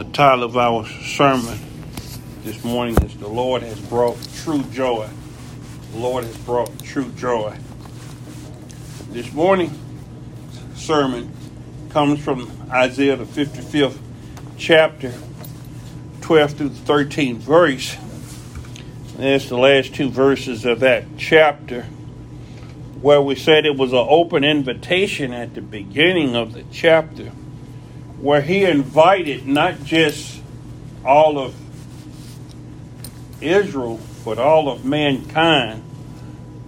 The title of our sermon this morning is The Lord has brought true joy. The Lord has brought true joy. This morning sermon comes from Isaiah the 55th chapter, 12 through the 13th verse. That's the last two verses of that chapter where we said it was an open invitation at the beginning of the chapter where he invited not just all of Israel, but all of mankind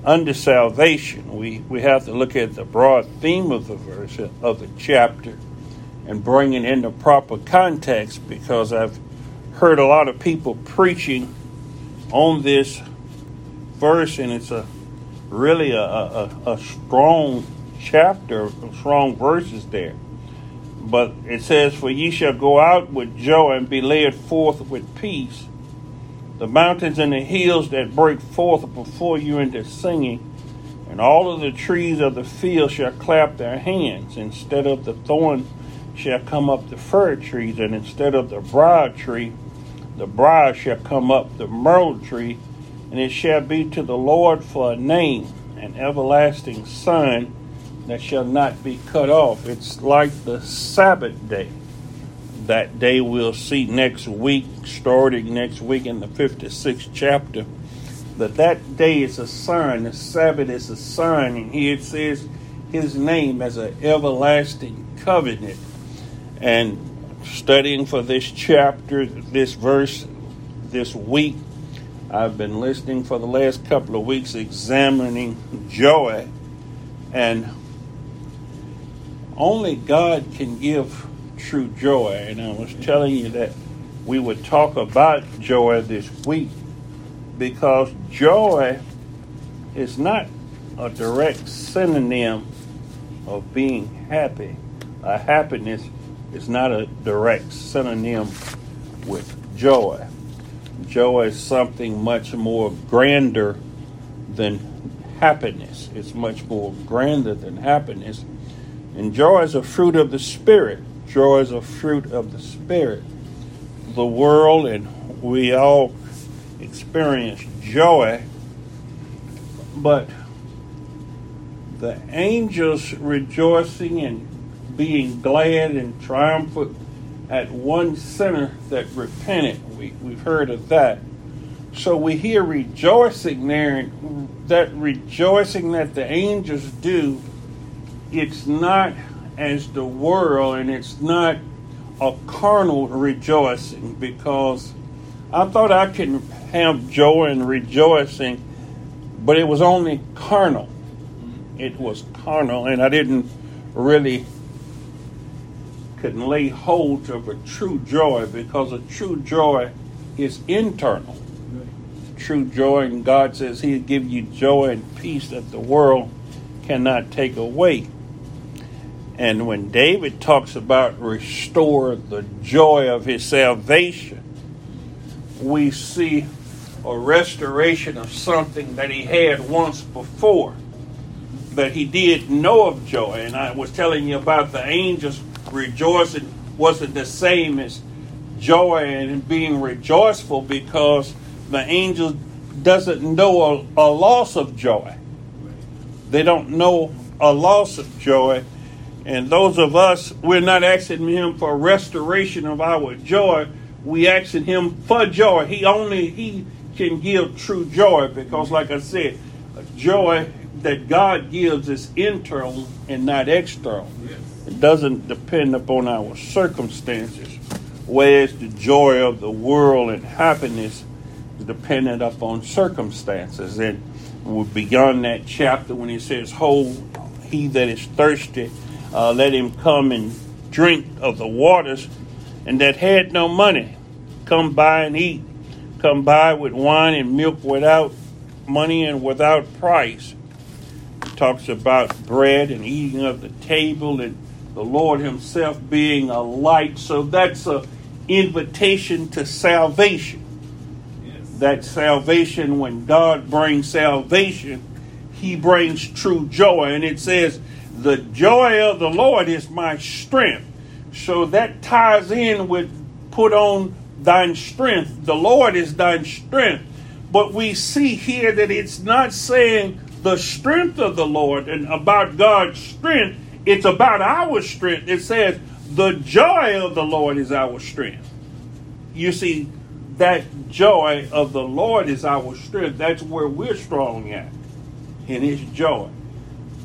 under salvation. We, we have to look at the broad theme of the verse, of the chapter, and bring it into proper context because I've heard a lot of people preaching on this verse, and it's a really a, a, a strong chapter, strong verses there. But it says, For ye shall go out with joy and be led forth with peace. The mountains and the hills that break forth before you into singing, and all of the trees of the field shall clap their hands. Instead of the thorn shall come up the fir trees, and instead of the briar tree, the briar shall come up the myrtle tree, and it shall be to the Lord for a name, an everlasting sign that shall not be cut off. It's like the Sabbath day. That day we'll see next week, starting next week in the 56th chapter. That that day is a sign, the Sabbath is a sign, and here it says his name as an everlasting covenant. And studying for this chapter, this verse, this week, I've been listening for the last couple of weeks, examining joy and only God can give true joy. And I was telling you that we would talk about joy this week because joy is not a direct synonym of being happy. A happiness is not a direct synonym with joy. Joy is something much more grander than happiness. It's much more grander than happiness and joy is a fruit of the Spirit. Joy is a fruit of the Spirit. The world and we all experience joy, but the angels rejoicing and being glad and triumphant at one sinner that repented. We, we've heard of that. So we hear rejoicing there, and that rejoicing that the angels do it's not as the world and it's not a carnal rejoicing because I thought I could have joy and rejoicing, but it was only carnal. It was carnal, and I didn't really couldn't lay hold of a true joy because a true joy is internal. True joy, and God says He'll give you joy and peace that the world cannot take away. And when David talks about restore the joy of his salvation, we see a restoration of something that he had once before that he did know of joy. And I was telling you about the angels rejoicing wasn't the same as joy and being rejoiceful because the angel doesn't know a, a loss of joy. They don't know a loss of joy and those of us, we're not asking Him for restoration of our joy. We asking Him for joy. He only He can give true joy because, like I said, joy that God gives is internal and not external. It doesn't depend upon our circumstances. Whereas the joy of the world and happiness is dependent upon circumstances. And we're beyond that chapter when he says, Hold he that is thirsty uh, let him come and drink of the waters, and that had no money, come buy and eat, come buy with wine and milk without money and without price. It talks about bread and eating of the table and the Lord Himself being a light. So that's an invitation to salvation. Yes. That salvation, when God brings salvation, He brings true joy. And it says, the joy of the Lord is my strength. So that ties in with put on thine strength. The Lord is thine strength. But we see here that it's not saying the strength of the Lord and about God's strength, it's about our strength. It says, the joy of the Lord is our strength. You see, that joy of the Lord is our strength. That's where we're strong at, in His joy.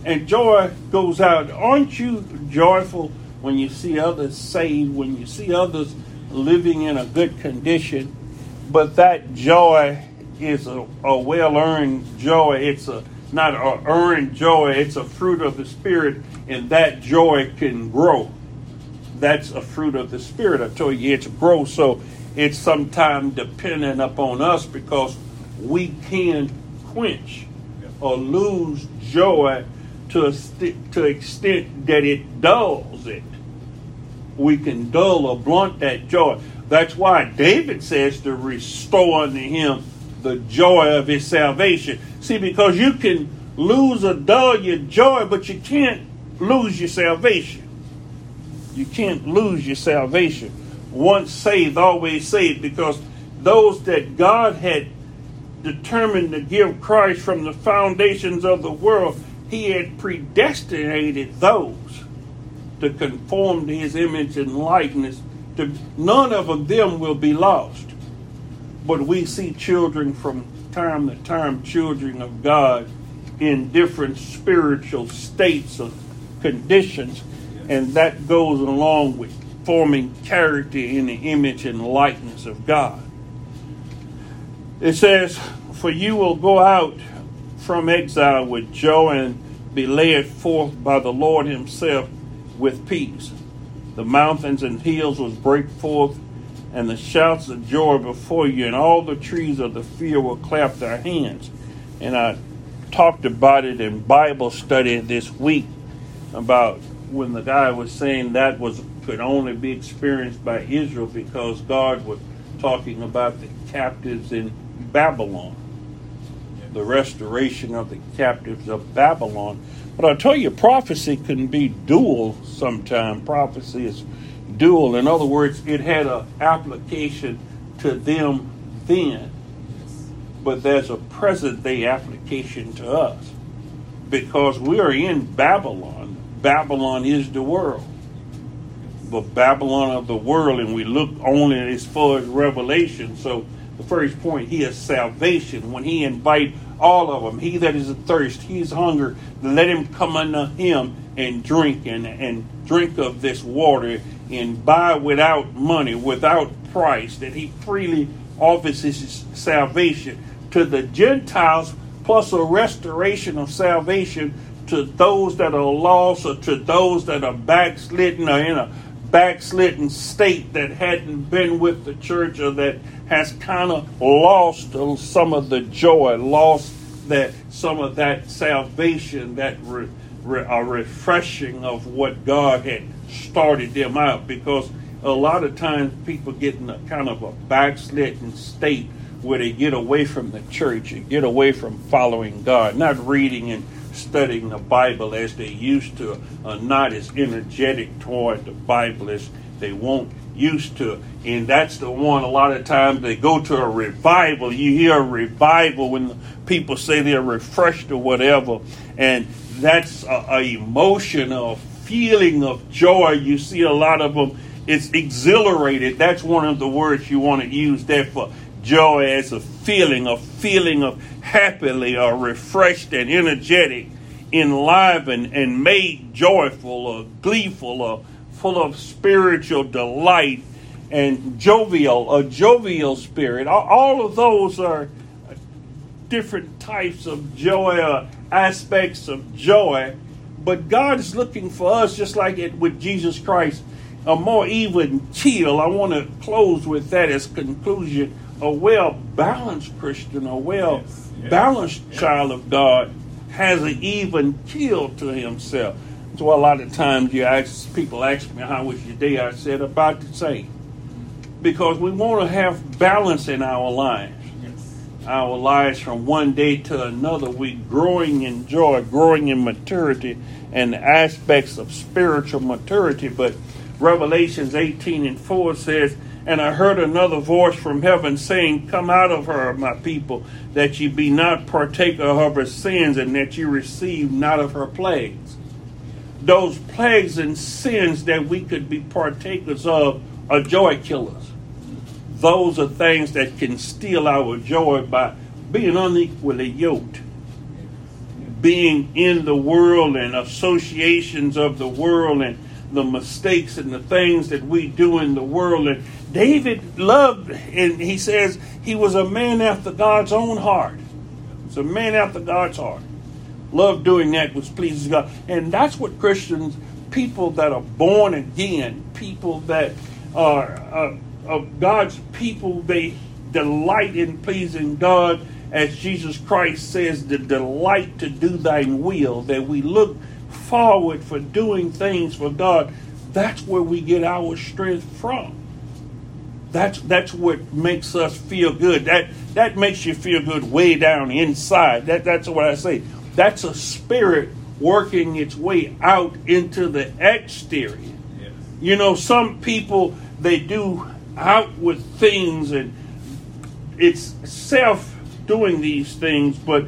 And joy goes out. Aren't you joyful when you see others saved, when you see others living in a good condition? But that joy is a, a well earned joy. It's a not an earned joy, it's a fruit of the Spirit, and that joy can grow. That's a fruit of the Spirit. I told you it's grow, so it's sometimes dependent upon us because we can quench or lose joy to a st- to extent that it dulls it. We can dull or blunt that joy. That's why David says to restore unto him the joy of his salvation. See, because you can lose or dull your joy, but you can't lose your salvation. You can't lose your salvation. Once saved, always saved, because those that God had determined to give Christ from the foundations of the world, He had predestinated those to conform to His image and likeness. To, none of them will be lost. But we see children from time to time, children of God, in different spiritual states of conditions, and that goes along with forming character in the image and likeness of God. It says, For you will go out from exile with joy and be led forth by the Lord Himself with peace. The mountains and hills will break forth and the shouts of joy before you, and all the trees of the field will clap their hands. And I talked about it in Bible study this week about when the guy was saying that was could only be experienced by Israel because God was talking about the captives in Babylon, the restoration of the captives of Babylon. But I tell you, prophecy can be dual sometimes. Prophecy is dual. In other words, it had an application to them then, but there's a present day application to us because we are in Babylon. Babylon is the world. But Babylon of the world, and we look only as far as revelation. So the first point here is salvation. When he invite all of them, he that is athirst, he is hunger, let him come unto him and drink and, and drink of this water and buy without money, without price, that he freely offers his salvation to the Gentiles, plus a restoration of salvation to those that are lost or to those that are backslidden or in a backslidden state that hadn't been with the church or that has kind of lost some of the joy, lost that some of that salvation, that re, re, a refreshing of what God had started them out. Because a lot of times people get in a kind of a backslidden state where they get away from the church and get away from following God, not reading and studying the Bible as they used to, not as energetic toward the Bible as they won't used to. And that's the one a lot of times they go to a revival. You hear a revival when people say they're refreshed or whatever. And that's a, a emotion of feeling of joy. You see a lot of them, it's exhilarated. That's one of the words you want to use there for joy as a feeling, a feeling of happily or refreshed and energetic, enlivened and made joyful or gleeful or full of spiritual delight and jovial, a jovial spirit. All of those are different types of joy or aspects of joy but God is looking for us, just like it with Jesus Christ, a more even keel. I want to close with that as conclusion. A well balanced Christian, a well balanced yes. child of God has an even keel to himself. So a lot of times you ask people ask me how was your day, I said about the same. Because we want to have balance in our lives our lives from one day to another. We growing in joy, growing in maturity, and aspects of spiritual maturity. But Revelations 18 and 4 says, And I heard another voice from heaven saying, Come out of her, my people, that ye be not partaker of her sins, and that ye receive not of her plagues. Those plagues and sins that we could be partakers of are joy killers. Those are things that can steal our joy by being unequally yoked being in the world and associations of the world and the mistakes and the things that we do in the world. And David loved, and he says he was a man after God's own heart. He's a man after God's heart. Loved doing that which pleases God. And that's what Christians, people that are born again, people that are uh, of God's people, they delight in pleasing God as Jesus Christ says, the delight to do thine will, that we look forward for doing things for God, that's where we get our strength from. That's that's what makes us feel good. That that makes you feel good way down inside. That that's what I say. That's a spirit working its way out into the exterior. Yes. You know, some people they do outward things and it's self doing these things, but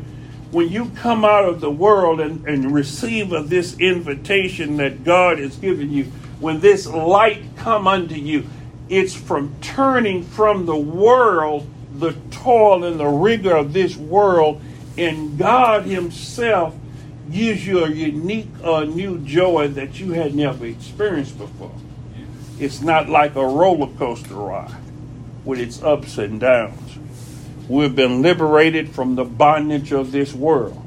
when you come out of the world and, and receive of this invitation that God has given you, when this light come unto you, it's from turning from the world, the toil and the rigor of this world, and God Himself gives you a unique, uh, new joy that you had never experienced before. It's not like a roller coaster ride with its ups and downs. We've been liberated from the bondage of this world.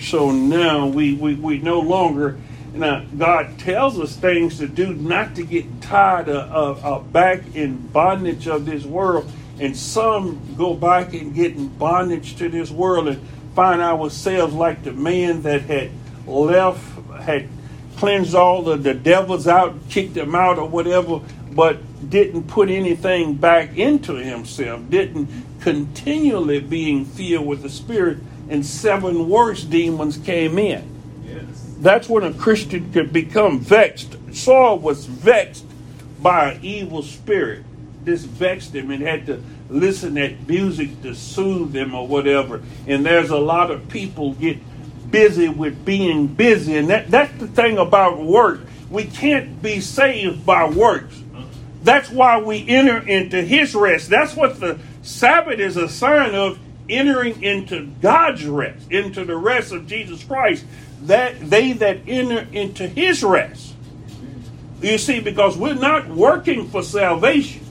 So now we, we, we no longer, now God tells us things to do not to get tied of, back in bondage of this world. And some go back and get in bondage to this world and find ourselves like the man that had left, had cleansed all of the devils out, kicked them out or whatever, but didn't put anything back into himself, didn't continually being filled with the Spirit, and seven worse demons came in. Yes. That's when a Christian could become vexed. Saul was vexed by an evil spirit. This vexed him and had to listen at music to soothe him or whatever. And there's a lot of people get busy with being busy. And that, that's the thing about work. We can't be saved by works. That's why we enter into his rest. That's what the Sabbath is a sign of entering into God's rest, into the rest of Jesus Christ. That they that enter into his rest. You see, because we're not working for salvation.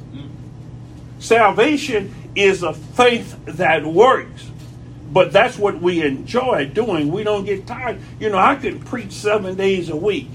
Salvation is a faith that works. But that's what we enjoy doing. We don't get tired. You know, I could preach seven days a week.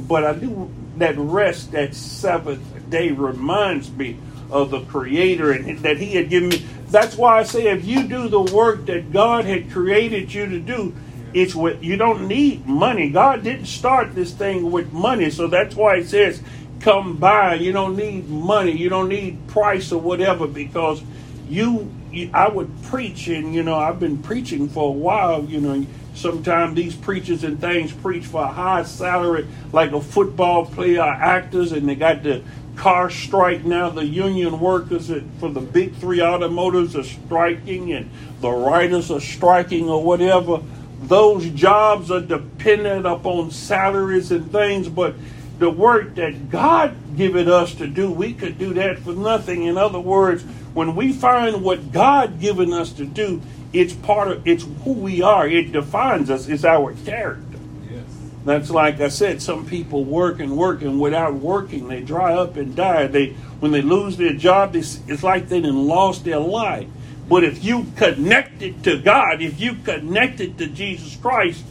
But I do that rest, that seventh day reminds me of the Creator and that He had given me. That's why I say if you do the work that God had created you to do, it's what you don't need money. God didn't start this thing with money, so that's why it says, "Come by." You don't need money. You don't need price or whatever because you. you I would preach, and you know I've been preaching for a while. You know Sometimes these preachers and things preach for a high salary, like a football player, actors, and they got the car strike now. The union workers for the big three automotives are striking, and the writers are striking, or whatever. Those jobs are dependent upon salaries and things, but the work that God given us to do, we could do that for nothing. In other words, when we find what God given us to do, it's part of it's who we are. It defines us. It's our character. Yes. That's like I said. Some people work and work, and without working, they dry up and die. They when they lose their job, it's, it's like they done lost their life. But if you connected to God, if you connected to Jesus Christ,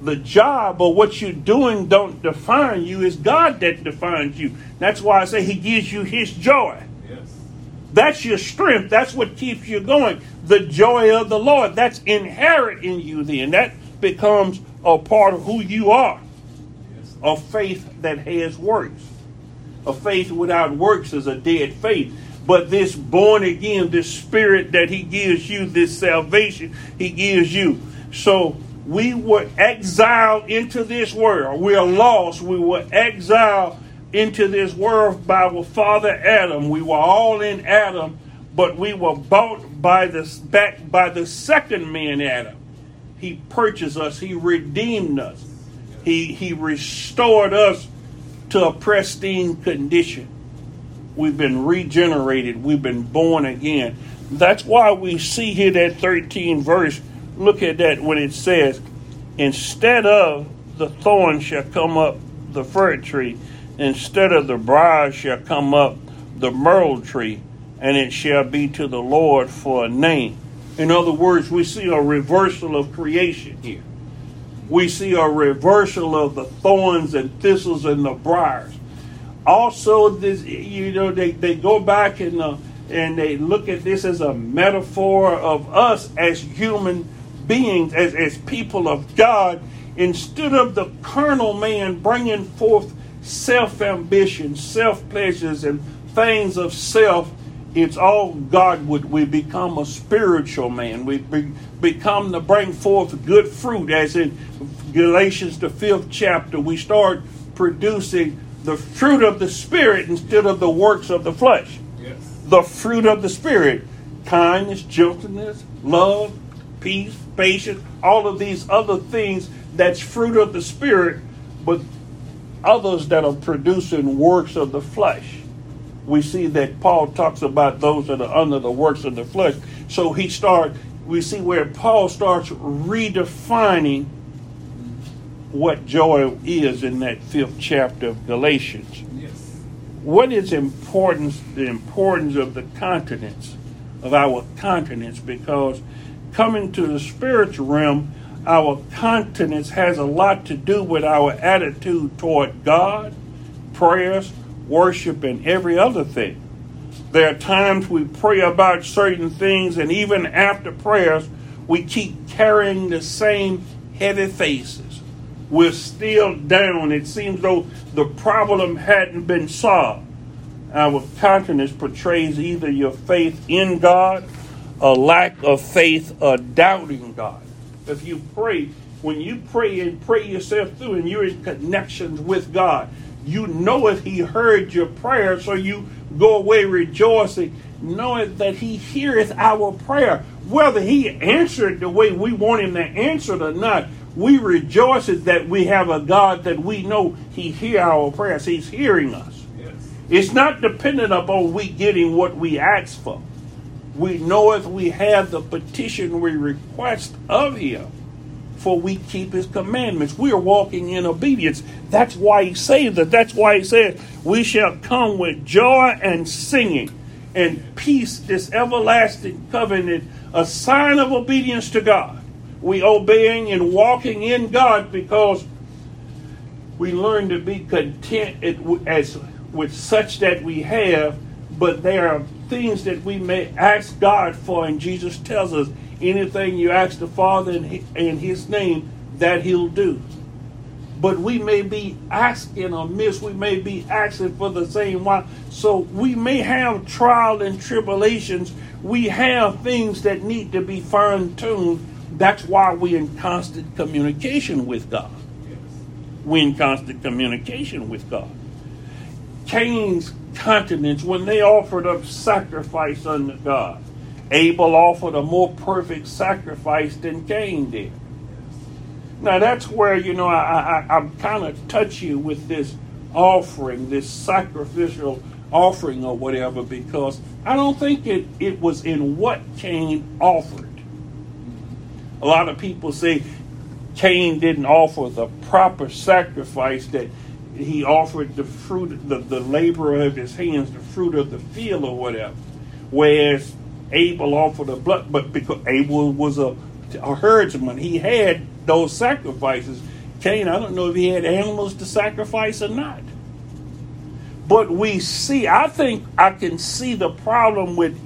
the job or what you're doing don't define you. It's God that defines you. That's why I say He gives you His joy. Yes. That's your strength. That's what keeps you going. The joy of the Lord. That's inherent in you then. That becomes a part of who you are. Yes. A faith that has works. A faith without works is a dead faith. But this born again, this spirit that he gives you, this salvation he gives you. So We were exiled into this world. We are lost. We were exiled into this world by our father Adam. We were all in Adam, but we were bought by the back by the second man Adam. He purchased us. He redeemed us. He he restored us to a pristine condition. We've been regenerated. We've been born again. That's why we see here that 13 verse. Look at that when it says, Instead of the thorn shall come up the fir tree, instead of the briar shall come up the myrtle tree, and it shall be to the Lord for a name. In other words, we see a reversal of creation here. We see a reversal of the thorns and thistles and the briars. Also, this you know they, they go back and uh, and they look at this as a metaphor of us as human beings, as, as people of God, instead of the carnal man bringing forth self ambition, self pleasures, and things of self, it's all God would we become a spiritual man. We be, become to bring forth good fruit, as in Galatians the fifth chapter. We start producing the fruit of the spirit instead of the works of the flesh. Yes. The fruit of the spirit, kindness, gentleness, love, peace, patience, all of these other things that's fruit of the spirit, but others that are producing works of the flesh. We see that Paul talks about those that are under the works of the flesh. So he start we see where Paul starts redefining what joy is in that fifth chapter of Galatians. Yes. What is importance the importance of the continence, of our continence, because coming to the spiritual realm, our continence has a lot to do with our attitude toward God, prayers, worship, and every other thing. There are times we pray about certain things, and even after prayers, we keep carrying the same heavy faces. We're still down. It seems though the problem hadn't been solved. Our countenance portrays either your faith in God, a lack of faith, a doubting God if you pray, when you pray and pray yourself through and you're in connections with God, you know if He heard your prayer, so you go away rejoicing, knowing that He heareth our prayer. Whether He answered the way we want Him to answer it or not, we rejoice that we have a God that we know He hear our prayers. He's hearing us. Yes. It's not dependent upon we getting what we ask for we know if we have the petition we request of him, for we keep his commandments. We are walking in obedience. That's why he saves us. That's why he says, We shall come with joy and singing and peace, this everlasting covenant, a sign of obedience to God. We obeying and walking in God because we learn to be content as with such that we have, but there are things that we may ask God for, and Jesus tells us anything you ask the Father in His name, that He'll do. But we may be asking amiss, we may be asking for the same one. So we may have trial and tribulations. We have things that need to be fine tuned. That's why we're in constant communication with God. We're in constant communication with God. Cain's continents when they offered up sacrifice unto God. Abel offered a more perfect sacrifice than Cain did. Now that's where you know I, I I'm kind of touchy with this offering, this sacrificial offering or whatever, because I don't think it, it was in what Cain offered. A lot of people say Cain didn't offer the proper sacrifice that he offered the fruit, the, the labor of his hands, the fruit of the field or whatever. Whereas Abel offered a blood, but because Abel was a, a herdsman, he had those sacrifices. Cain, I don't know if he had animals to sacrifice or not. But we see, I think I can see the problem with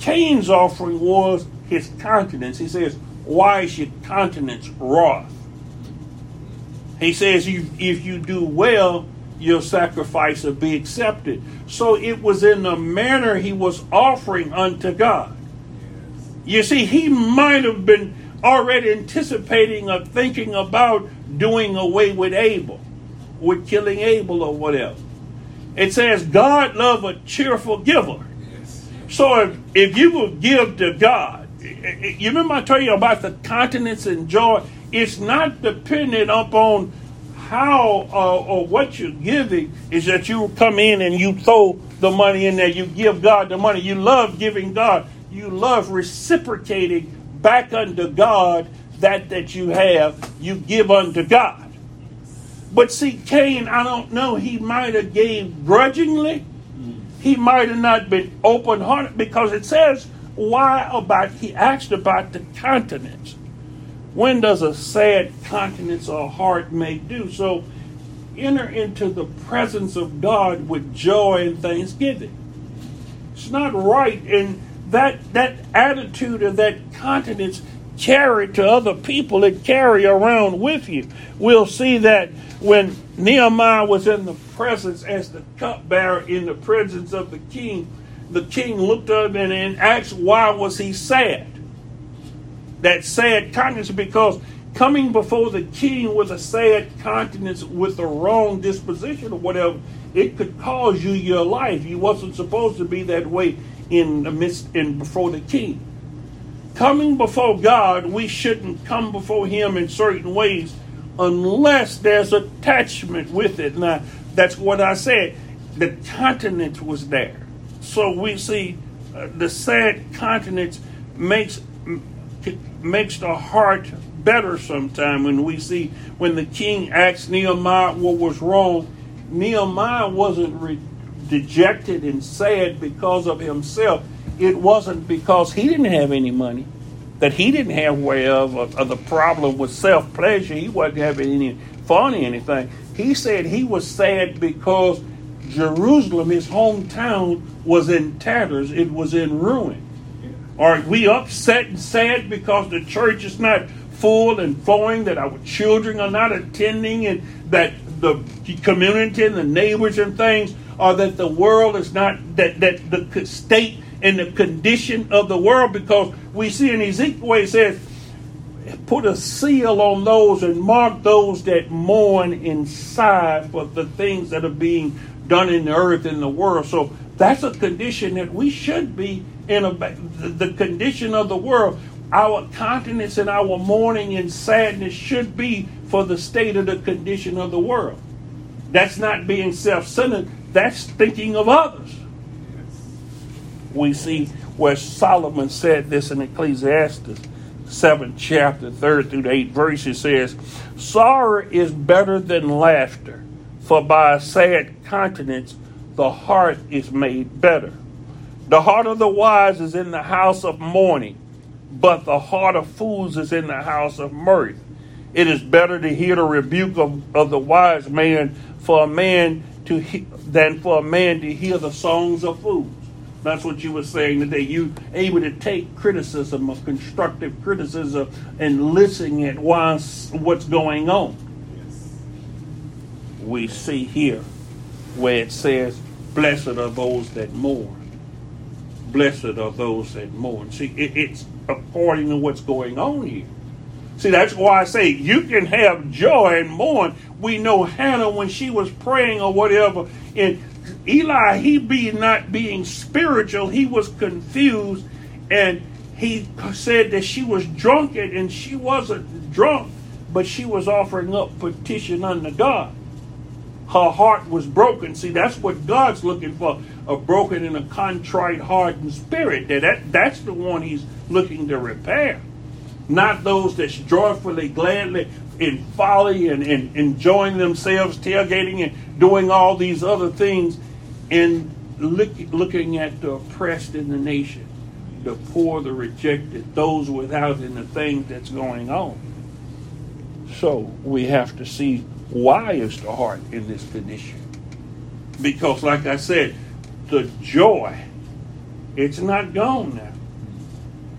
Cain's offering was his countenance. He says, Why is your countenance wroth? He says, if you do well, your sacrifice will be accepted. So it was in the manner he was offering unto God. You see, he might have been already anticipating or thinking about doing away with Abel, with killing Abel or whatever. It says God love a cheerful giver. So if, if you will give to God, you remember I told you about the continence and joy? It's not dependent upon how uh, or what you're giving, is that you come in and you throw the money in there, you give God the money. You love giving God, you love reciprocating back unto God that that you have, you give unto God. But see, Cain, I don't know, he might have gave grudgingly. He might have not been open hearted because it says, why about, he asked about the continence. When does a sad countenance or heart make do? So enter into the presence of God with joy and thanksgiving. It's not right, and that that attitude or that countenance carry to other people and carry around with you. We'll see that when Nehemiah was in the presence as the cupbearer in the presence of the king, the king looked up and, and asked why was he sad? That sad countenance because coming before the king with a sad countenance with a wrong disposition or whatever, it could cause you your life. You wasn't supposed to be that way in the midst in before the king. Coming before God, we shouldn't come before him in certain ways unless there's attachment with it. Now, that's what I said. The continent was there. So we see uh, the sad continent makes makes the heart better sometime when we see when the king asked Nehemiah what was wrong. Nehemiah wasn't re- dejected and sad because of himself. It wasn't because he didn't have any money that he didn't have way of, of, the problem with self pleasure. He wasn't having any fun or anything. He said he was sad because Jerusalem, his hometown, was in tatters. It was in ruin. Are we upset and sad because the church is not full and flowing, that our children are not attending, and that the community and the neighbors and things, or that the world is not, that, that the state and the condition of the world because we see in Ezekiel where it says, put a seal on those and mark those that mourn inside for the things that are being done in the earth and the world. So that's a condition that we should be in a, the condition of the world. Our continence and our mourning and sadness should be for the state of the condition of the world. That's not being self centered, that's thinking of others we see where Solomon said this in Ecclesiastes 7 chapter 3rd through the 8 verse. He says, Sorrow is better than laughter, for by a sad countenance the heart is made better. The heart of the wise is in the house of mourning, but the heart of fools is in the house of mirth. It is better to hear the rebuke of, of the wise man for a man to he, than for a man to hear the songs of fools. That's what you were saying today. You able to take criticism of constructive criticism and listening at why, what's going on. Yes. We see here where it says, "Blessed are those that mourn." Blessed are those that mourn. See, it, it's according to what's going on here. See, that's why I say you can have joy and mourn. We know Hannah when she was praying or whatever, and Eli, he be not being spiritual, he was confused, and he said that she was drunken, and she wasn't drunk, but she was offering up petition unto God. Her heart was broken. See, that's what God's looking for a broken and a contrite heart and spirit. That, that That's the one he's looking to repair. Not those that's joyfully, gladly, in folly and, and enjoying themselves, tailgating and doing all these other things and look, looking at the oppressed in the nation, the poor, the rejected, those without, and the things that's going on. So we have to see why is the heart in this condition? Because, like I said, the joy, it's not gone now.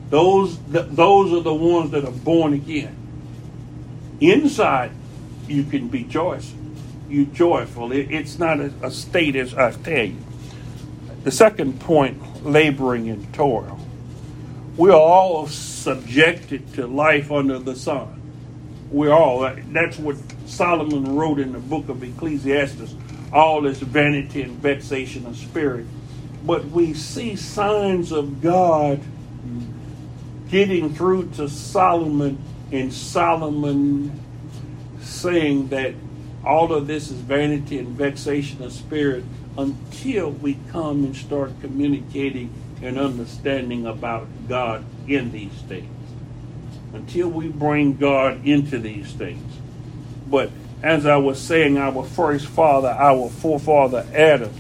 Those, those are the ones that are born again. Inside, you can be joyous you joyful. It, it's not a, a state, as I tell you. The second point laboring in toil. we're all subjected to life under the sun. We're all. That's what Solomon wrote in the book of Ecclesiastes. All is vanity and vexation of spirit. But we see signs of God getting through to Solomon, and Solomon saying that all of this is vanity and vexation of spirit until we come and start communicating and understanding about God in these things. Until we bring God into these things. But as I was saying, our first father, our forefather Adam,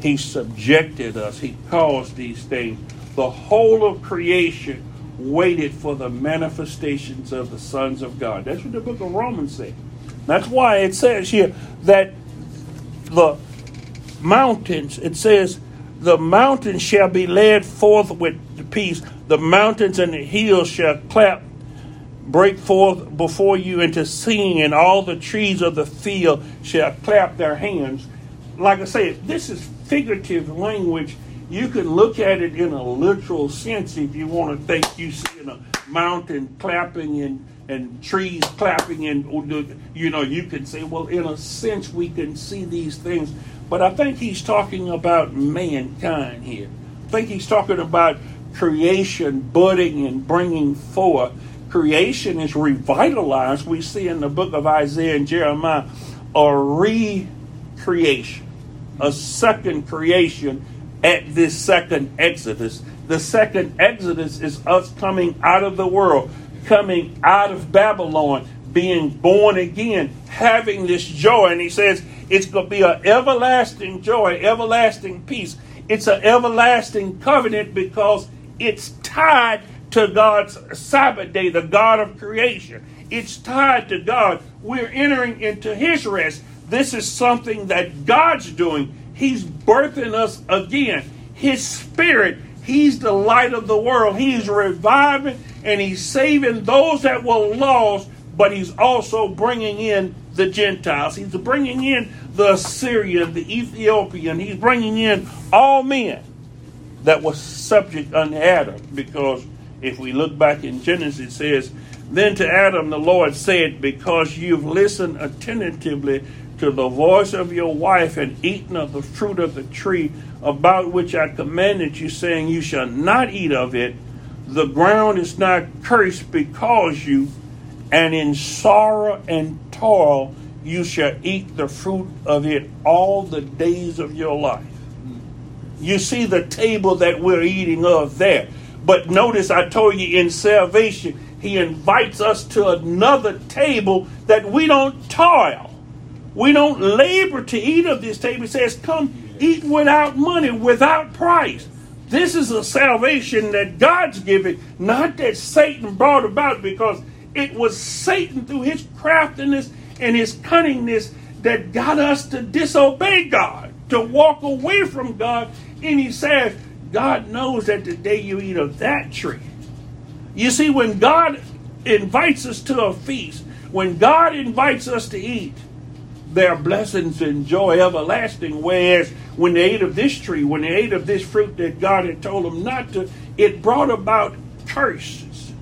he subjected us, he caused these things. The whole of creation waited for the manifestations of the sons of God. That's what the book of Romans says. That's why it says here that the mountains, it says, the mountains shall be led forth with peace. The mountains and the hills shall clap, break forth before you into singing, and all the trees of the field shall clap their hands. Like I say, this is figurative language. You can look at it in a literal sense if you want to think you see a mountain clapping and and trees clapping and you know you can say well in a sense we can see these things but i think he's talking about mankind here i think he's talking about creation budding and bringing forth creation is revitalized we see in the book of isaiah and jeremiah a recreation a second creation at this second exodus the second exodus is us coming out of the world coming out of Babylon, being born again, having this joy. And he says it's going to be an everlasting joy, everlasting peace. It's an everlasting covenant because it's tied to God's Sabbath day, the God of creation. It's tied to God. We're entering into His rest. This is something that God's doing. He's birthing us again. His Spirit, He's the light of the world. He's reviving and he's saving those that were lost, but he's also bringing in the Gentiles. He's bringing in the Assyrian, the Ethiopian. He's bringing in all men that were subject unto Adam. Because if we look back in Genesis, it says, Then to Adam the Lord said, Because you've listened attentively to the voice of your wife and eaten of the fruit of the tree about which I commanded you, saying, You shall not eat of it the ground is not cursed because you, and in sorrow and toil you shall eat the fruit of it all the days of your life. You see the table that we're eating of there. But notice I told you in salvation, he invites us to another table that we don't toil. We don't labor to eat of this table. He says, Come eat without money, without price. This is a salvation that God's giving, not that Satan brought about, because it was Satan through his craftiness and his cunningness that got us to disobey God, to walk away from God. And he says, God knows that the day you eat of that tree. You see, when God invites us to a feast, when God invites us to eat, their blessings and joy everlasting. Whereas when they ate of this tree, when they ate of this fruit that God had told them not to, it brought about curses.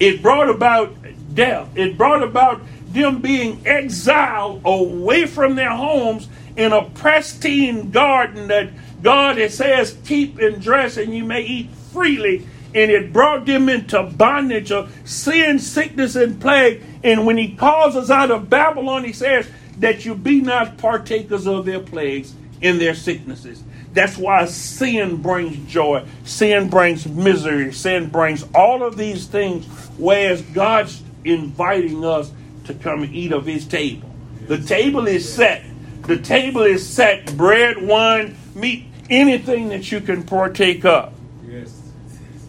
It brought about death. It brought about them being exiled away from their homes in a pristine garden that God it says keep and dress and you may eat freely. And it brought them into bondage of sin, sickness, and plague. And when he calls us out of Babylon, he says, that you be not partakers of their plagues and their sicknesses. That's why sin brings joy, sin brings misery, sin brings all of these things, whereas God's inviting us to come eat of his table. The table is set. The table is set bread, wine, meat, anything that you can partake of. Yes.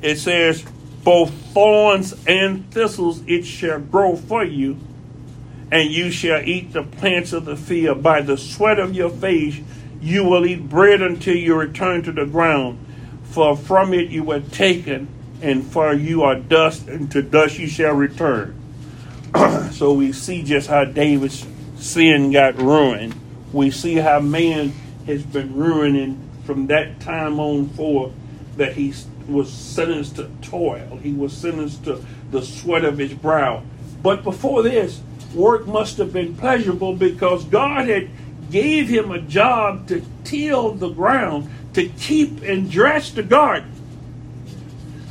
It says, both thorns and thistles it shall grow for you and you shall eat the plants of the field. By the sweat of your face you will eat bread until you return to the ground. For from it you were taken, and for you are dust, and to dust you shall return. so we see just how David's sin got ruined. We see how man has been ruining from that time on forth that he was sentenced to toil. He was sentenced to the sweat of his brow. But before this, work must have been pleasurable because God had gave him a job to till the ground, to keep and dress the garden.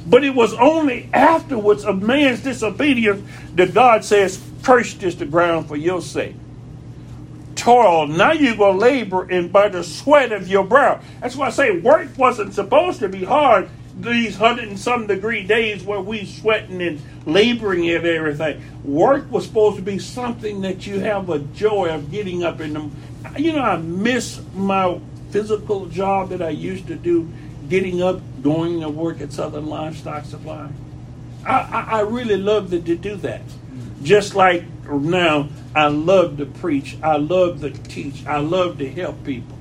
But it was only afterwards of man's disobedience that God says, Cursed is the ground for your sake. Toil, now going to labor in by the sweat of your brow. That's why I say work wasn't supposed to be hard these hundred and some degree days where we sweating and laboring at everything. Work was supposed to be something that you have a joy of getting up in the. You know, I miss my physical job that I used to do, getting up, going to work at Southern Livestock Supply. I, I, I really loved to do that. Just like now, I love to preach. I love to teach. I love to help people.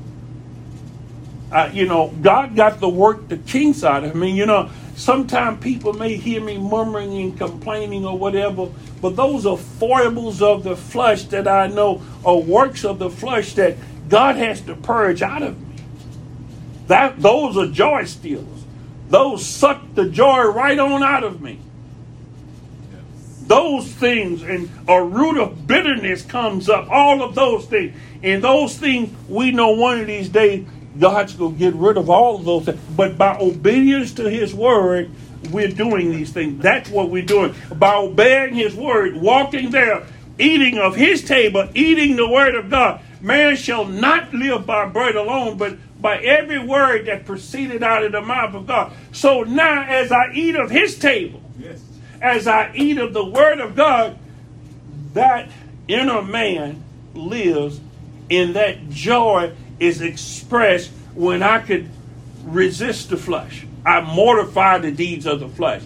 You know, God got the work the king out of me. You know, sometimes people may hear me murmuring and complaining or whatever, but those are foibles of the flesh that I know are works of the flesh that God has to purge out of me. That those are joy stealers. Those suck the joy right on out of me. Those things and a root of bitterness comes up. All of those things. And those things we know one of these days God's going to get rid of all of those things. But by obedience to His word, we're doing these things. That's what we're doing. By obeying His word, walking there, eating of His table, eating the word of God. Man shall not live by bread alone, but by every word that proceeded out of the mouth of God. So now, as I eat of His table. As I eat of the word of God, that inner man lives and that joy is expressed when I could resist the flesh. I mortify the deeds of the flesh.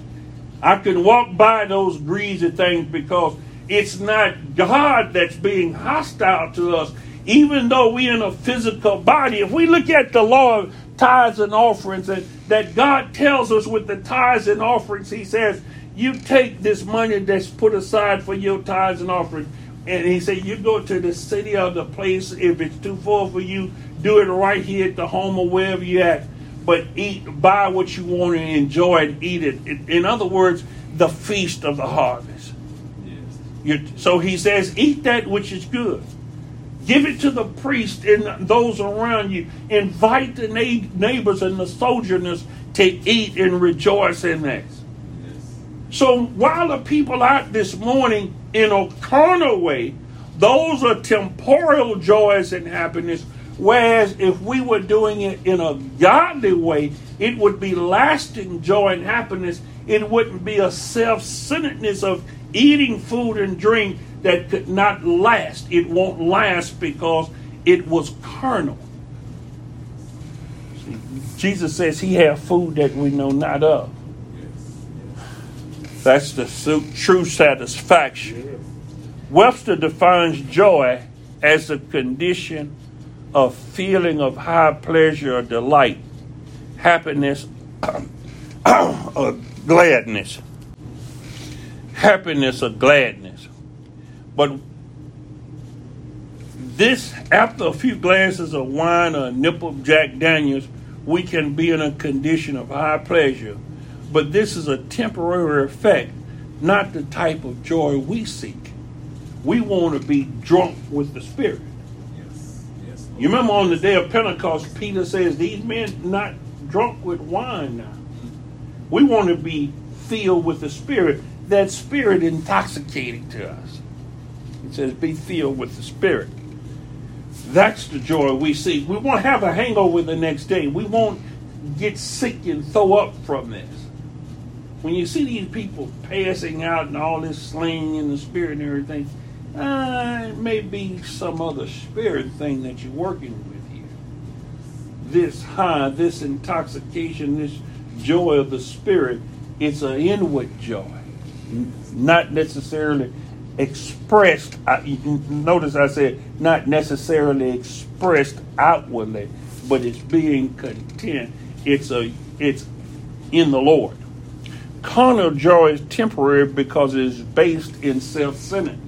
I can walk by those greasy things because it's not God that's being hostile to us, even though we're in a physical body. If we look at the law of tithes and offerings, and that God tells us with the tithes and offerings, He says, You take this money that's put aside for your tithes and offerings, and He said, You go to the city or the place, if it's too far for you, do it right here at the home or wherever you're at. But eat, buy what you want and enjoy it, eat it. In other words, the feast of the harvest. Yes. So he says, eat that which is good. Give it to the priest and those around you. Invite the neighbors and the sojourners to eat and rejoice in that. So while the people out this morning in a carnal way, those are temporal joys and happiness Whereas if we were doing it in a godly way, it would be lasting joy and happiness. It wouldn't be a self centeredness of eating food and drink that could not last. It won't last because it was carnal. Jesus says he had food that we know not of. That's the true satisfaction. Webster defines joy as a condition of feeling of high pleasure or delight, happiness, or gladness. Happiness or gladness. But this, after a few glasses of wine or a nip of Jack Daniels, we can be in a condition of high pleasure. But this is a temporary effect, not the type of joy we seek. We want to be drunk with the Spirit. You remember on the day of Pentecost, Peter says, These men not drunk with wine now. We want to be filled with the Spirit. That Spirit intoxicating to us. He says, Be filled with the Spirit. That's the joy we seek. We won't have a hangover the next day. We won't get sick and throw up from this. When you see these people passing out and all this slaying in the spirit and everything, uh, it may be some other spirit thing that you're working with here. This high, this intoxication, this joy of the spirit, it's an inward joy, not necessarily expressed. Notice I said not necessarily expressed outwardly, but it's being content. It's a it's in the Lord. Carnal joy is temporary because it is based in self-centeredness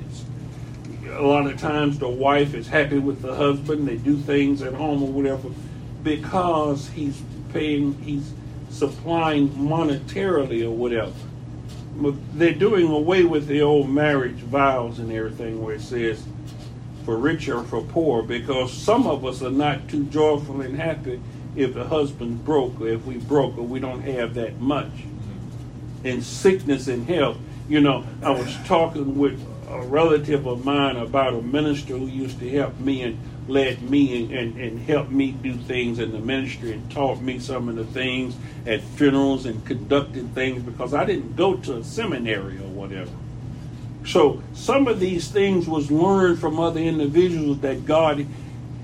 a lot of times the wife is happy with the husband. They do things at home or whatever because he's paying, he's supplying monetarily or whatever. But they're doing away with the old marriage vows and everything where it says for rich or for poor because some of us are not too joyful and happy if the husband's broke or if we broke or we don't have that much. In sickness and health. You know, I was talking with a relative of mine about a minister who used to help me and led me and, and, and helped me do things in the ministry and taught me some of the things at funerals and conducted things because I didn't go to a seminary or whatever. So some of these things was learned from other individuals that God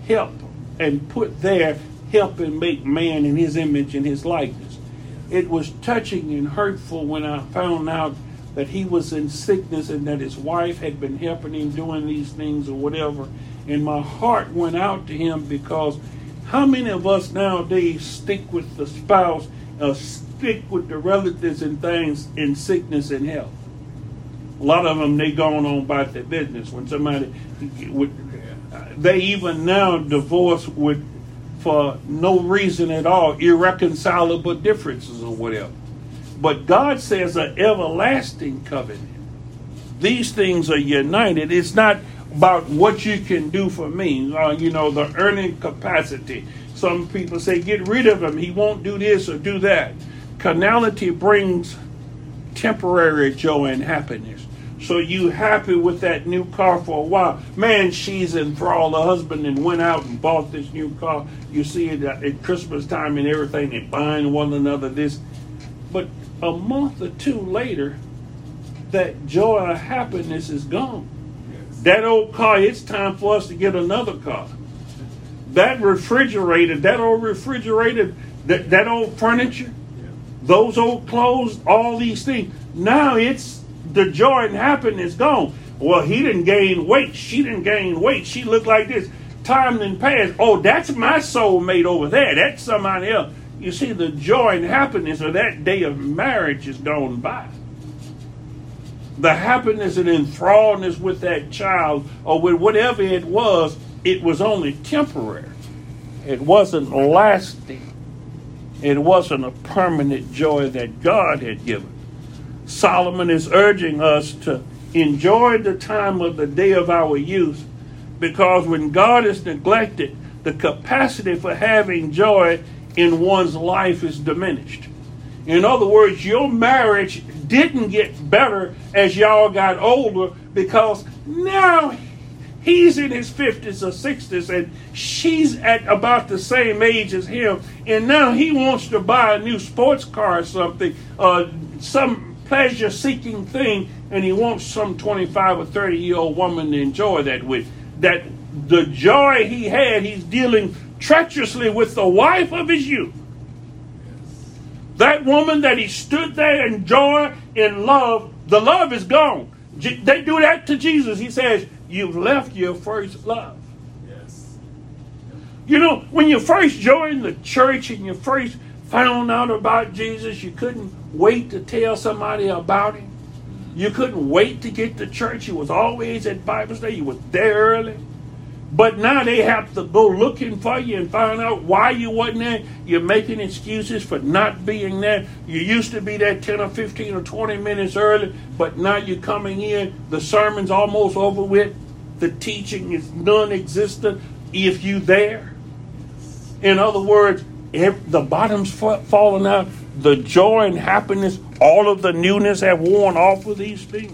helped and put there, helping make man in his image and his likeness. It was touching and hurtful when I found out that he was in sickness and that his wife had been helping him doing these things or whatever. And my heart went out to him because how many of us nowadays stick with the spouse, uh, stick with the relatives and things in sickness and health? A lot of them, they going on about their business. When somebody, they even now divorce with for no reason at all, irreconcilable differences or whatever. But God says an everlasting covenant. These things are united. It's not about what you can do for me. Uh, you know, the earning capacity. Some people say, get rid of him. He won't do this or do that. Carnality brings temporary joy and happiness. So you happy with that new car for a while. Man, she's enthralled the husband and went out and bought this new car. You see it at Christmas time and everything They buying one another this. But a month or two later, that joy or happiness is gone. Yes. That old car, it's time for us to get another car. That refrigerator, that old refrigerator, that, that old furniture, yeah. those old clothes, all these things. Now it's the joy and happiness gone. Well, he didn't gain weight. She didn't gain weight. She looked like this. Time then passed. Oh, that's my soulmate over there. That's somebody else. You see, the joy and happiness of that day of marriage is gone by. The happiness and enthralledness with that child or with whatever it was, it was only temporary. It wasn't lasting. It wasn't a permanent joy that God had given. Solomon is urging us to enjoy the time of the day of our youth because when God is neglected, the capacity for having joy in one's life is diminished. In other words, your marriage didn't get better as y'all got older because now he's in his 50s or 60s and she's at about the same age as him and now he wants to buy a new sports car or something uh, some pleasure seeking thing and he wants some 25 or 30 year old woman to enjoy that with that the joy he had he's dealing treacherously with the wife of his youth. That woman that he stood there in joy, in love, the love is gone. They do that to Jesus. He says, You've left your first love. Yes. You know, when you first joined the church and you first found out about Jesus, you couldn't wait to tell somebody about him. You couldn't wait to get to church. You was always at Bible study. You was there early. But now they have to go looking for you and find out why you wasn't there. You're making excuses for not being there. You used to be there 10 or 15 or 20 minutes early, but now you're coming in. The sermon's almost over with. The teaching is non existent if you there. In other words, the bottom's falling out, the joy and happiness, all of the newness have worn off of these things.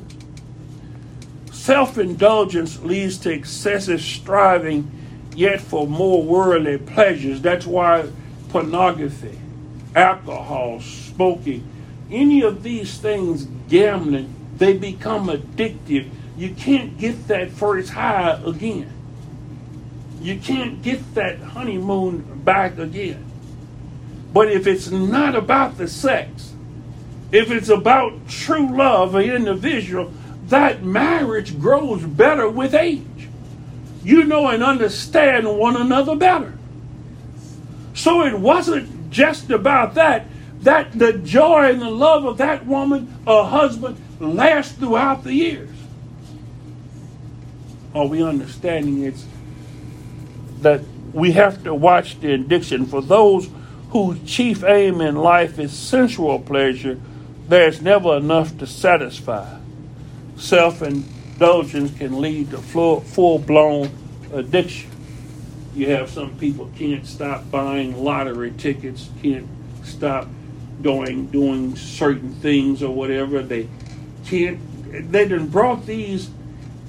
Self indulgence leads to excessive striving, yet for more worldly pleasures. That's why pornography, alcohol, smoking, any of these things, gambling, they become addictive. You can't get that first high again. You can't get that honeymoon back again. But if it's not about the sex, if it's about true love of an individual, that marriage grows better with age. You know and understand one another better. So it wasn't just about that. That the joy and the love of that woman or husband lasts throughout the years. Are we understanding it's that we have to watch the addiction for those whose chief aim in life is sensual pleasure, there's never enough to satisfy. Self indulgence can lead to full blown addiction. You have some people can't stop buying lottery tickets, can't stop doing doing certain things or whatever. They can't. They done brought these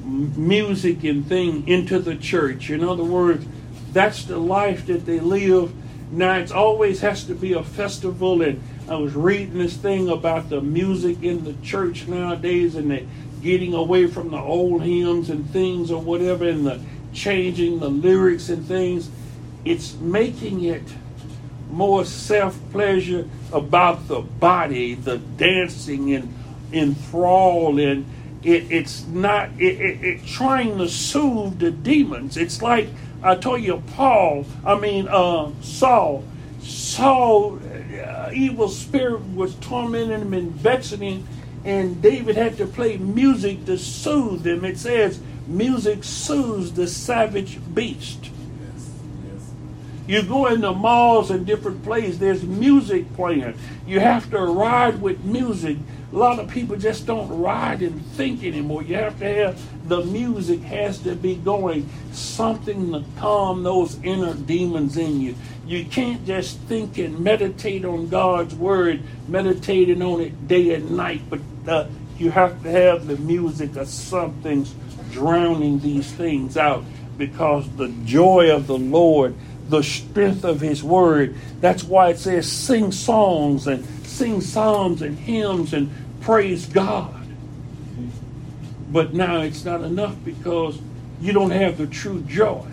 music and thing into the church. In other words, that's the life that they live. Now it always has to be a festival, and I was reading this thing about the music in the church nowadays, and they getting away from the old hymns and things or whatever, and the changing the lyrics and things. It's making it more self pleasure about the body, the dancing and enthralled, and it, it's not it, it, it, trying to soothe the demons. It's like I told you, Paul. I mean, uh, Saul. Saul, uh, evil spirit was tormenting him and vexing him, and David had to play music to soothe him. It says, "Music soothes the savage beast." You go in the malls and different places, there's music playing. You have to ride with music. A lot of people just don't ride and think anymore. You have to have the music has to be going, something to calm those inner demons in you. You can't just think and meditate on God's word, meditating on it day and night, but uh, you have to have the music of something's drowning these things out because the joy of the Lord the strength of his word. That's why it says sing songs and sing psalms and hymns and praise God. But now it's not enough because you don't have the true joy,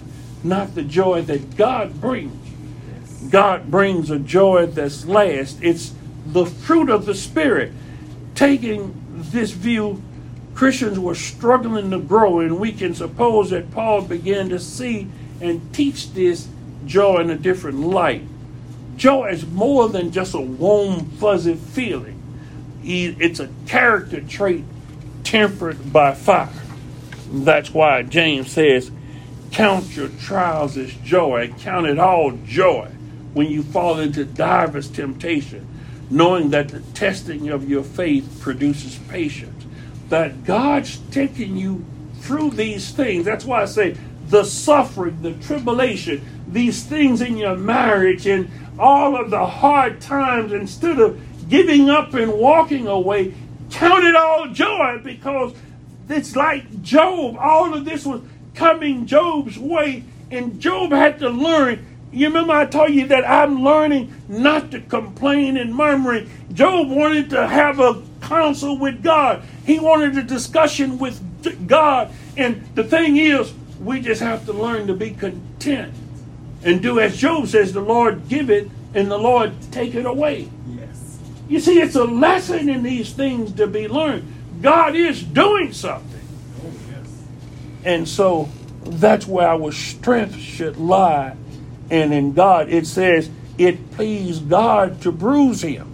not the joy that God brings. God brings a joy that's last. It's the fruit of the Spirit. Taking this view, Christians were struggling to grow, and we can suppose that Paul began to see and teach this joy in a different light. Joy is more than just a warm, fuzzy feeling. It's a character trait tempered by fire. That's why James says, Count your trials as joy, count it all joy when you fall into divers temptation, knowing that the testing of your faith produces patience. That God's taking you through these things. That's why I say the suffering, the tribulation, these things in your marriage and all of the hard times, instead of giving up and walking away, count it all joy because it's like Job. All of this was coming Job's way, and Job had to learn. You remember I told you that I'm learning not to complain and murmuring. Job wanted to have a counsel with God. He wanted a discussion with God. And the thing is, we just have to learn to be content and do as Job says, the Lord give it and the Lord take it away. You see, it's a lesson in these things to be learned. God is doing something. And so that's where our strength should lie. And in God, it says, it pleased God to bruise him.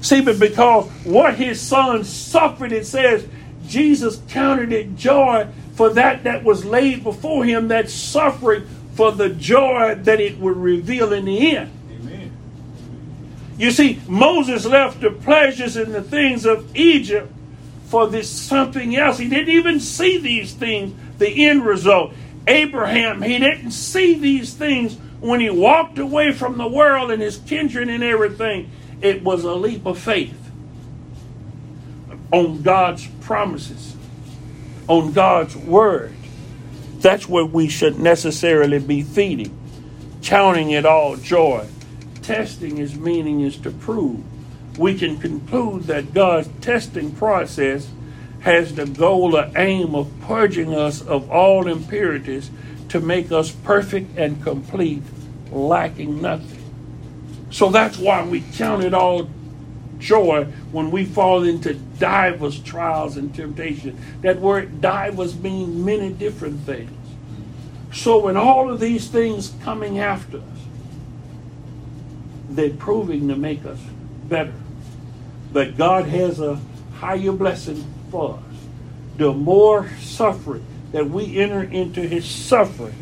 See, but because what his son suffered, it says, Jesus counted it joy for that that was laid before him, that suffering for the joy that it would reveal in the end. You see, Moses left the pleasures and the things of Egypt for this something else. He didn't even see these things, the end result. Abraham, he didn't see these things when he walked away from the world and his kindred and everything. It was a leap of faith on God's promises on God's word. That's what we should necessarily be feeding, counting it all joy. Testing its meaning is to prove. We can conclude that God's testing process has the goal or aim of purging us of all impurities to make us perfect and complete, lacking nothing. So that's why we count it all joy when we fall into divers trials and temptation. That word divers means many different things. So when all of these things coming after they're proving to make us better. But God has a higher blessing for us. The more suffering that we enter into his suffering,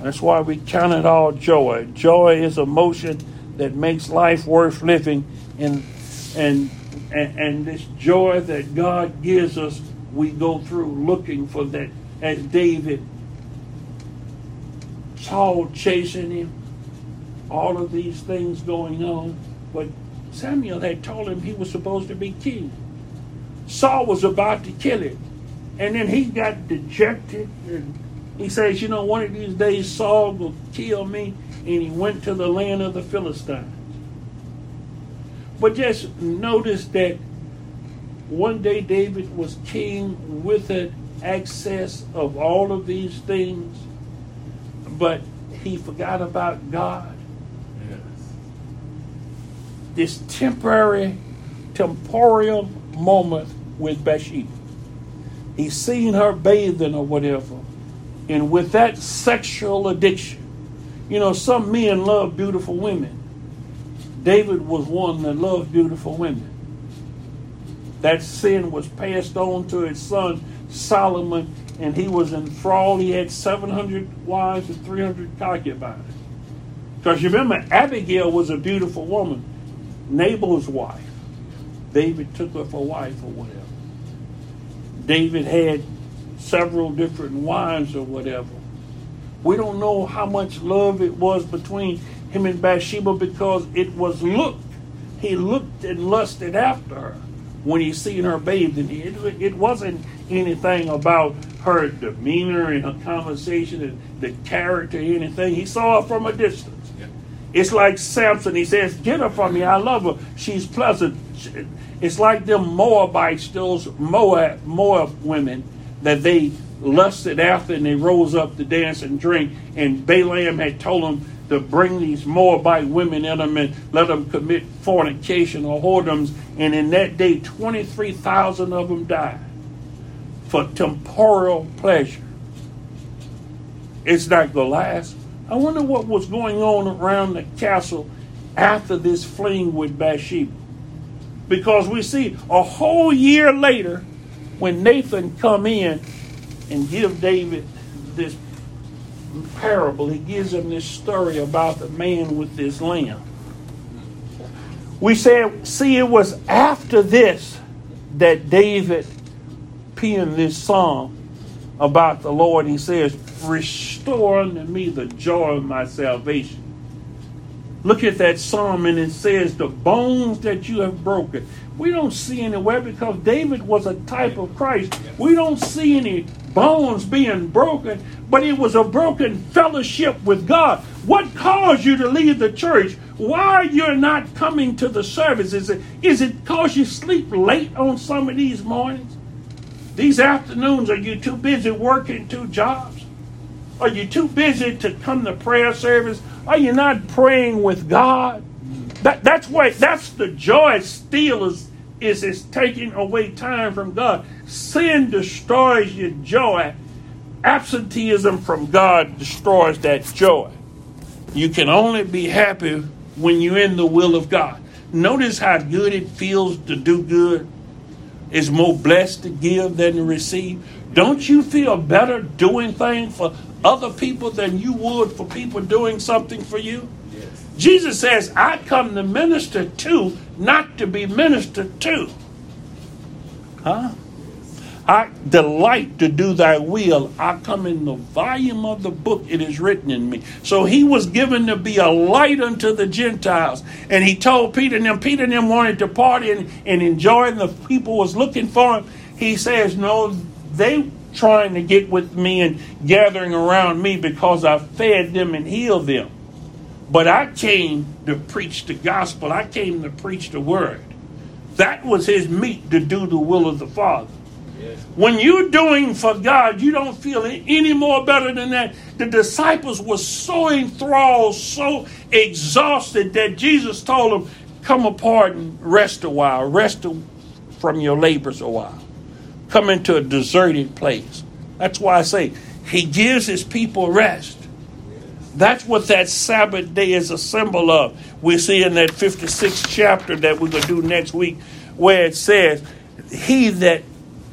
That's why we count it all joy. Joy is a emotion that makes life worth living, and and and, and this joy that God gives us, we go through looking for that. As David, Saul chasing him, all of these things going on, but Samuel had told him he was supposed to be king. Saul was about to kill him. And then he got dejected and he says, You know, one of these days Saul will kill me. And he went to the land of the Philistines. But just notice that one day David was king with an access of all of these things, but he forgot about God. This temporary, temporal moment with Bathsheba. He's seen her bathing or whatever. And with that sexual addiction, you know, some men love beautiful women. David was one that loved beautiful women. That sin was passed on to his son Solomon, and he was enthralled. He had 700 wives and 300 concubines. Because you remember, Abigail was a beautiful woman, Nabal's wife. David took her for wife or whatever. David had several different wives or whatever. We don't know how much love it was between him and Bathsheba because it was looked. He looked and lusted after her when he seen her bathed. And it, it wasn't anything about her demeanor and her conversation and the character anything. He saw her from a distance. It's like Samson. He says, Get her from me. I love her. She's pleasant. It's like them Moabites, those Moab, Moab women that they lusted after and they rose up to dance and drink. And Balaam had told them to bring these Moabite women in them and let them commit fornication or whoredoms. And in that day, 23,000 of them died for temporal pleasure. It's not going to last. I wonder what was going on around the castle after this fling with Bathsheba because we see a whole year later when Nathan come in and give David this parable, he gives him this story about the man with this lamb. We said, see, it was after this that David penned this song about the Lord. He says, Restore unto me the joy of my salvation Look at that psalm and it says, The bones that you have broken. We don't see anywhere because David was a type of Christ. We don't see any bones being broken, but it was a broken fellowship with God. What caused you to leave the church? Why you're not coming to the service? Is it is it cause you sleep late on some of these mornings? These afternoons, are you too busy working two jobs? Are you too busy to come to prayer service? Are you not praying with God? That, that's why that's the joy steal is, is is taking away time from God. Sin destroys your joy. Absenteeism from God destroys that joy. You can only be happy when you're in the will of God. Notice how good it feels to do good. It's more blessed to give than to receive. Don't you feel better doing things for other people than you would for people doing something for you? Yes. Jesus says, I come to minister to, not to be ministered to. Huh? I delight to do thy will. I come in the volume of the book, it is written in me. So he was given to be a light unto the Gentiles. And he told Peter and them, Peter and them wanted to party and, and enjoy, and the people was looking for him. He says, No, they trying to get with me and gathering around me because I fed them and healed them. But I came to preach the gospel, I came to preach the word. That was his meat to do the will of the Father. When you're doing for God, you don't feel any more better than that. The disciples were so enthralled, so exhausted that Jesus told them, Come apart and rest a while, rest from your labors a while come into a deserted place. That's why I say he gives his people rest. That's what that Sabbath day is a symbol of. We see in that 56th chapter that we're going to do next week, where it says, He that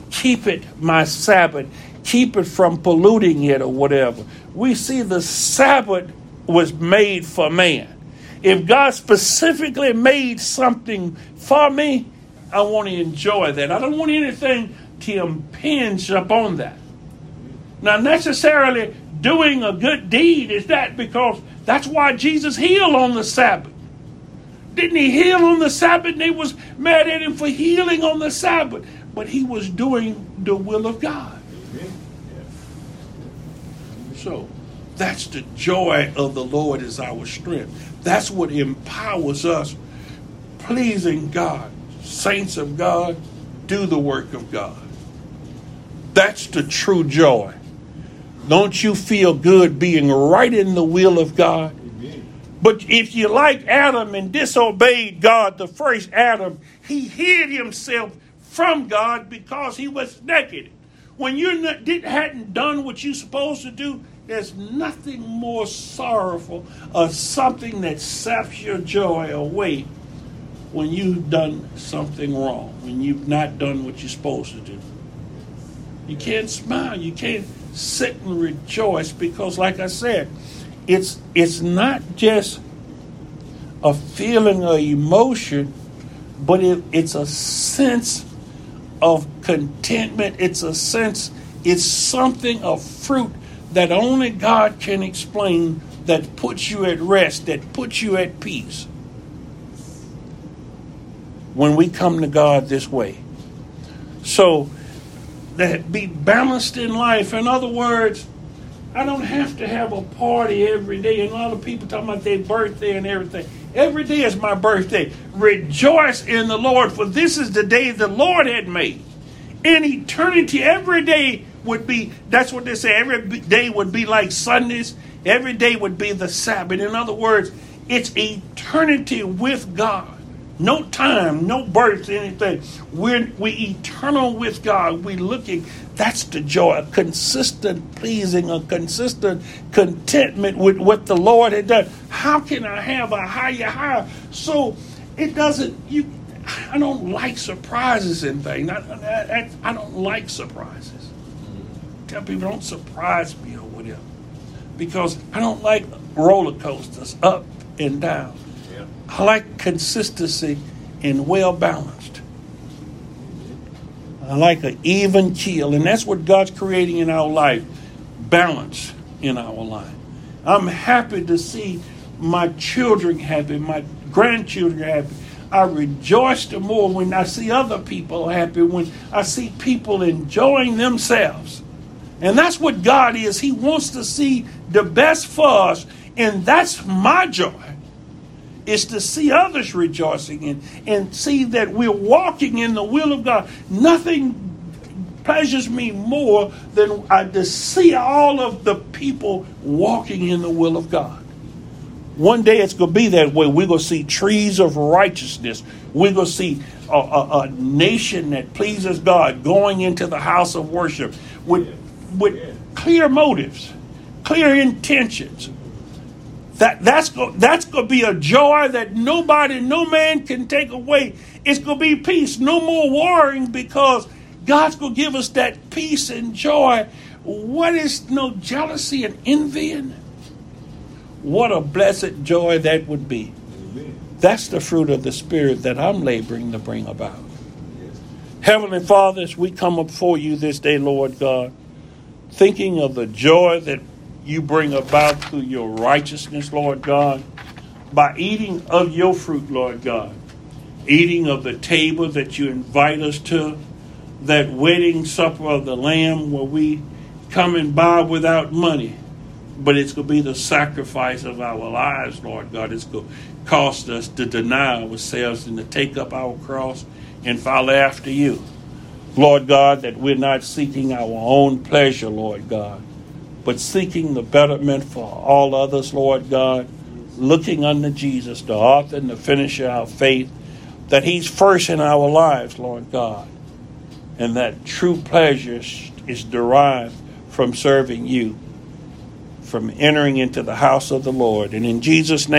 keepeth my Sabbath, keep it from polluting it or whatever. we see the Sabbath was made for man. If God specifically made something for me, I want to enjoy that. I don't want anything to impinge upon that. Now, necessarily doing a good deed is that because that's why Jesus healed on the Sabbath. Didn't he heal on the Sabbath? They was mad at him for healing on the Sabbath. But he was doing the will of God. So that's the joy of the Lord is our strength. That's what empowers us pleasing God. Saints of God, do the work of God. That's the true joy. Don't you feel good being right in the will of God? But if you like Adam and disobeyed God, the first Adam, he hid himself from God because he was naked. When you didn't, hadn't done what you're supposed to do, there's nothing more sorrowful or something that saps your joy away when you've done something wrong, when you've not done what you're supposed to do. You can't smile. You can't sit and rejoice because, like I said, it's it's not just a feeling or emotion, but it, it's a sense of contentment. It's a sense. It's something of fruit that only God can explain. That puts you at rest. That puts you at peace. When we come to God this way, so that be balanced in life. In other words, I don't have to have a party every day. And a lot of people talking about their birthday and everything. Every day is my birthday. Rejoice in the Lord, for this is the day the Lord had made. In eternity, every day would be, that's what they say, every day would be like Sundays. Every day would be the Sabbath. In other words, it's eternity with God. No time, no birth, anything. We're we eternal with God. We looking. That's the joy, a consistent pleasing, a consistent contentment with what the Lord had done. How can I have a higher high? So it doesn't. You, I don't like surprises and things. I, I, I don't like surprises. Tell people don't surprise me or whatever, because I don't like roller coasters up and down. I like consistency and well balanced. I like an even keel, and that's what God's creating in our life balance in our life. I'm happy to see my children happy, my grandchildren happy. I rejoice the more when I see other people happy, when I see people enjoying themselves. And that's what God is. He wants to see the best for us, and that's my joy is to see others rejoicing and, and see that we're walking in the will of God. Nothing pleasures me more than I to see all of the people walking in the will of God. One day it's going to be that way. We're going to see trees of righteousness. We're going to see a, a, a nation that pleases God going into the house of worship with, with clear motives, clear intentions that, that's, that's going to be a joy that nobody, no man can take away. It's going to be peace. No more warring because God's going to give us that peace and joy. What is no jealousy and envying? What a blessed joy that would be. That's the fruit of the Spirit that I'm laboring to bring about. Heavenly Father, as we come before you this day, Lord God, thinking of the joy that you bring about through your righteousness, Lord God, by eating of your fruit, Lord God, eating of the table that you invite us to, that wedding supper of the Lamb where we come and buy without money, but it's going to be the sacrifice of our lives, Lord God. It's going to cost us to deny ourselves and to take up our cross and follow after you. Lord God, that we're not seeking our own pleasure, Lord God, but seeking the betterment for all others, Lord God, looking unto Jesus, the author and the finisher of our faith, that He's first in our lives, Lord God, and that true pleasure is derived from serving you, from entering into the house of the Lord. And in Jesus' name,